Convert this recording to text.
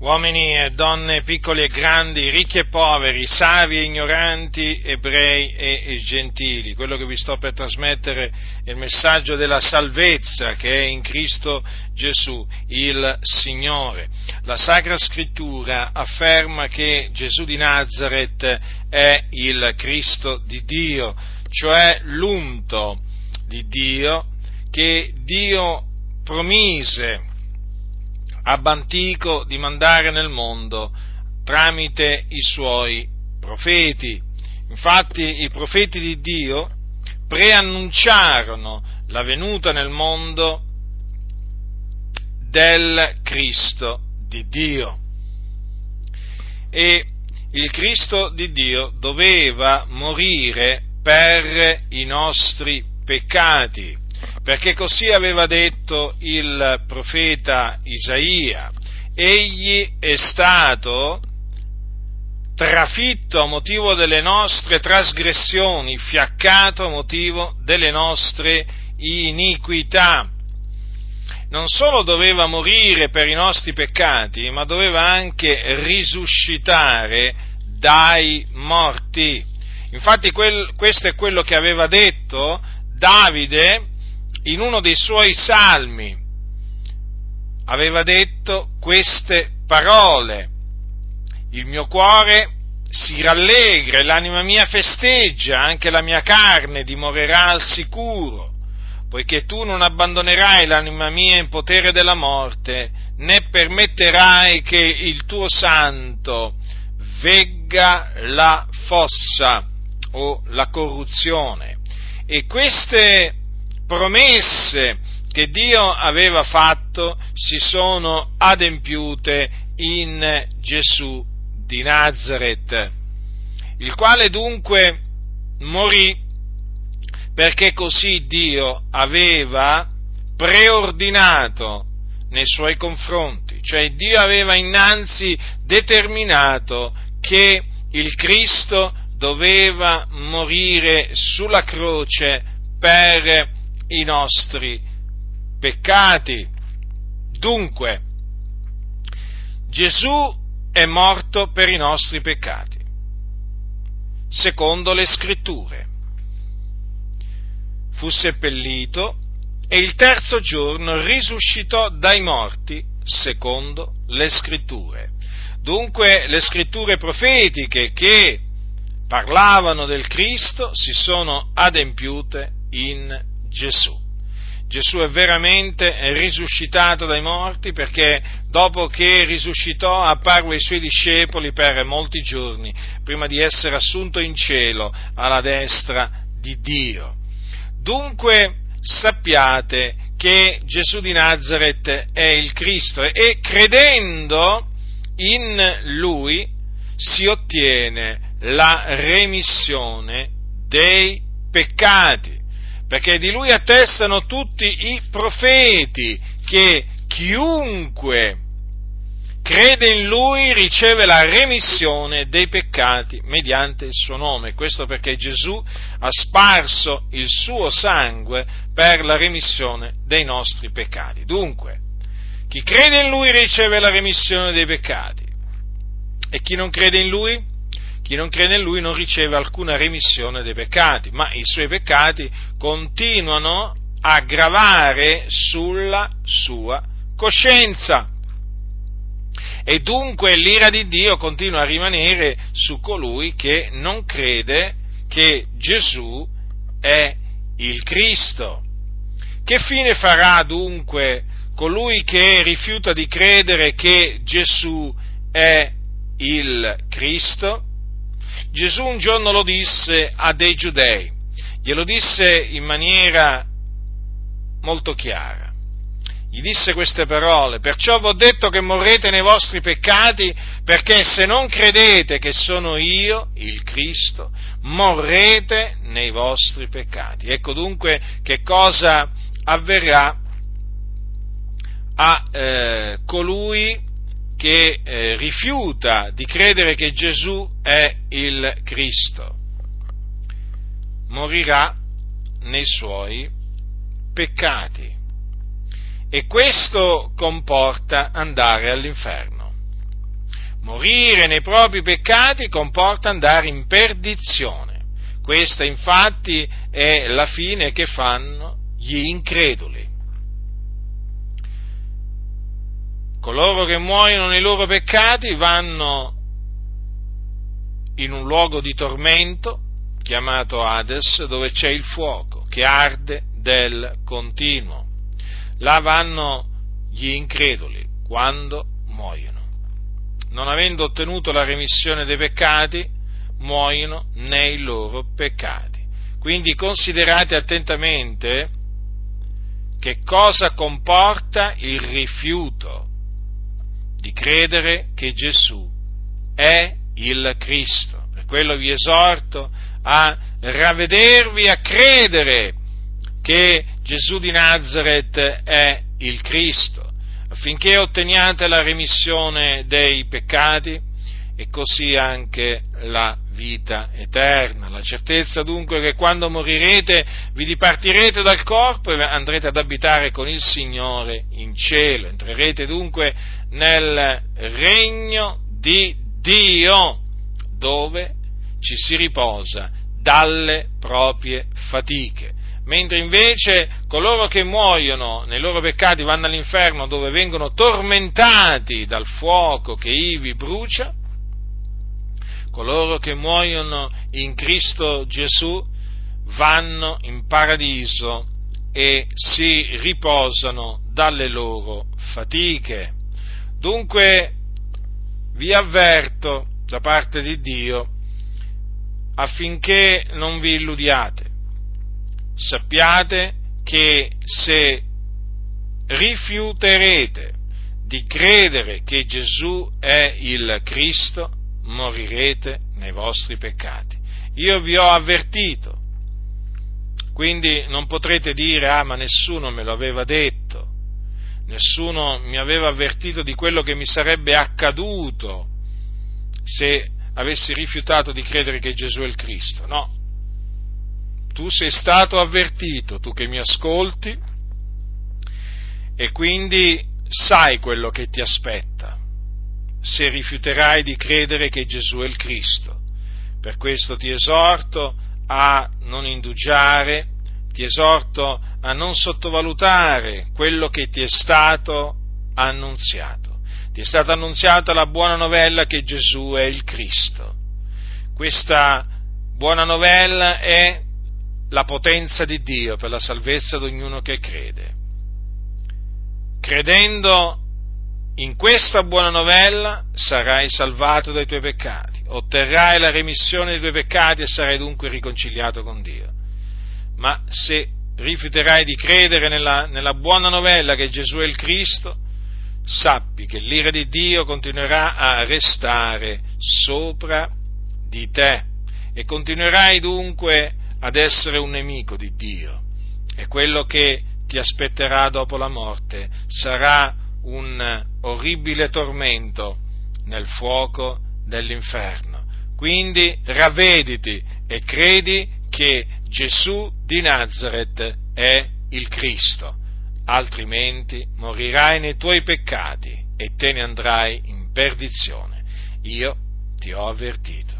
uomini e donne, piccoli e grandi, ricchi e poveri, savi e ignoranti, ebrei e gentili. Quello che vi sto per trasmettere è il messaggio della salvezza che è in Cristo Gesù, il Signore. La Sacra Scrittura afferma che Gesù di Nazareth è il Cristo di Dio, cioè l'unto di Dio che Dio promise ab antico di mandare nel mondo tramite i suoi profeti. Infatti i profeti di Dio preannunciarono la venuta nel mondo del Cristo di Dio. E il Cristo di Dio doveva morire per i nostri peccati perché così aveva detto il profeta Isaia. Egli è stato trafitto a motivo delle nostre trasgressioni, fiaccato a motivo delle nostre iniquità. Non solo doveva morire per i nostri peccati, ma doveva anche risuscitare dai morti. Infatti quel, questo è quello che aveva detto Davide in uno dei suoi salmi aveva detto queste parole. Il mio cuore si rallegra l'anima mia festeggia, anche la mia carne dimorerà al sicuro, poiché tu non abbandonerai l'anima mia in potere della morte, né permetterai che il tuo santo vegga la fossa o la corruzione. E queste promesse che Dio aveva fatto si sono adempiute in Gesù di Nazareth, il quale dunque morì perché così Dio aveva preordinato nei suoi confronti, cioè Dio aveva innanzi determinato che il Cristo doveva morire sulla croce per i nostri peccati. Dunque, Gesù è morto per i nostri peccati, secondo le scritture. Fu seppellito e il terzo giorno risuscitò dai morti, secondo le scritture. Dunque le scritture profetiche che parlavano del Cristo si sono adempiute in Gesù. Gesù è veramente risuscitato dai morti perché dopo che risuscitò apparve ai suoi discepoli per molti giorni prima di essere assunto in cielo alla destra di Dio. Dunque sappiate che Gesù di Nazareth è il Cristo e credendo in Lui si ottiene la remissione dei peccati perché di lui attestano tutti i profeti che chiunque crede in lui riceve la remissione dei peccati mediante il suo nome. Questo perché Gesù ha sparso il suo sangue per la remissione dei nostri peccati. Dunque, chi crede in lui riceve la remissione dei peccati e chi non crede in lui chi non crede in lui non riceve alcuna remissione dei peccati, ma i suoi peccati continuano a gravare sulla sua coscienza. E dunque l'ira di Dio continua a rimanere su colui che non crede che Gesù è il Cristo. Che fine farà dunque colui che rifiuta di credere che Gesù è il Cristo? Gesù un giorno lo disse a dei giudei, glielo disse in maniera molto chiara. Gli disse queste parole, perciò vi ho detto che morrete nei vostri peccati, perché se non credete che sono io, il Cristo, morrete nei vostri peccati. Ecco dunque che cosa avverrà a eh, colui che eh, rifiuta di credere che Gesù è il Cristo. Morirà nei suoi peccati. E questo comporta andare all'inferno. Morire nei propri peccati comporta andare in perdizione. Questa infatti è la fine che fanno gli increduli. Coloro che muoiono nei loro peccati vanno in un luogo di tormento chiamato Hades, dove c'è il fuoco che arde del continuo. Là vanno gli increduli quando muoiono. Non avendo ottenuto la remissione dei peccati, muoiono nei loro peccati. Quindi considerate attentamente che cosa comporta il rifiuto di credere che Gesù è il Cristo. Per quello vi esorto a ravvedervi, a credere che Gesù di Nazareth è il Cristo, affinché otteniate la remissione dei peccati e così anche la vita eterna. La certezza dunque che quando morirete vi dipartirete dal corpo e andrete ad abitare con il Signore in cielo. Entrerete dunque nel regno di Dio, dove ci si riposa dalle proprie fatiche. Mentre invece coloro che muoiono nei loro peccati vanno all'inferno dove vengono tormentati dal fuoco che ivi brucia, coloro che muoiono in Cristo Gesù vanno in paradiso e si riposano dalle loro fatiche. Dunque vi avverto da parte di Dio affinché non vi illudiate. Sappiate che se rifiuterete di credere che Gesù è il Cristo, morirete nei vostri peccati. Io vi ho avvertito, quindi non potrete dire, ah ma nessuno me lo aveva detto, nessuno mi aveva avvertito di quello che mi sarebbe accaduto se avessi rifiutato di credere che Gesù è il Cristo. No, tu sei stato avvertito, tu che mi ascolti, e quindi sai quello che ti aspetta se rifiuterai di credere che Gesù è il Cristo. Per questo ti esorto a non indugiare, ti esorto a non sottovalutare quello che ti è stato annunziato. È stata annunziata la buona novella che Gesù è il Cristo. Questa buona novella è la potenza di Dio per la salvezza di ognuno che crede. Credendo in questa buona novella sarai salvato dai tuoi peccati, otterrai la remissione dei tuoi peccati e sarai dunque riconciliato con Dio. Ma se rifiuterai di credere nella, nella buona novella che Gesù è il Cristo, sappi che l'ira di Dio continuerà a restare sopra di te e continuerai dunque ad essere un nemico di Dio e quello che ti aspetterà dopo la morte sarà un orribile tormento nel fuoco dell'inferno. Quindi ravvediti e credi che Gesù di Nazareth è il Cristo, altrimenti morirai nei tuoi peccati e te ne andrai in perdizione. Io ti ho avvertito.